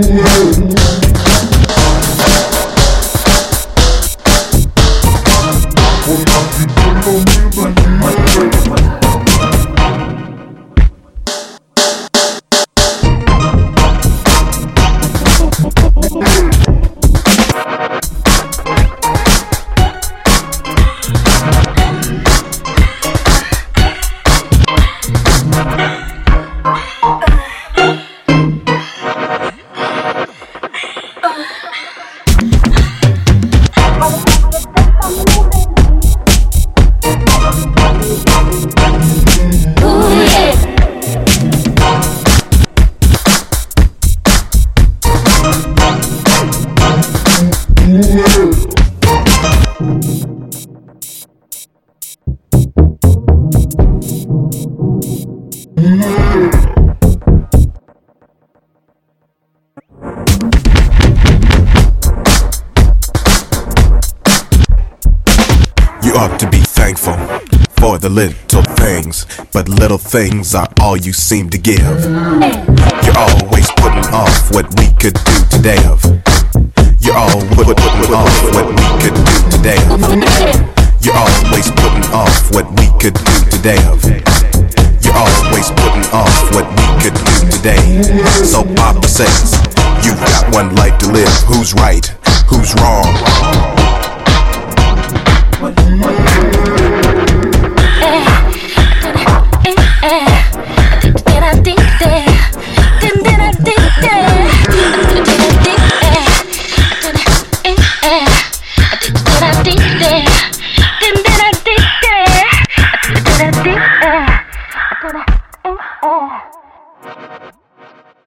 the little things, but little things are all you seem to give. You're always putting off what we could do today of. You're always off what we could do today. You're always putting off what we could do today. You're always putting off what we could do today. So Papa says, You've got one life to live. Who's right? Who's wrong? Yeah.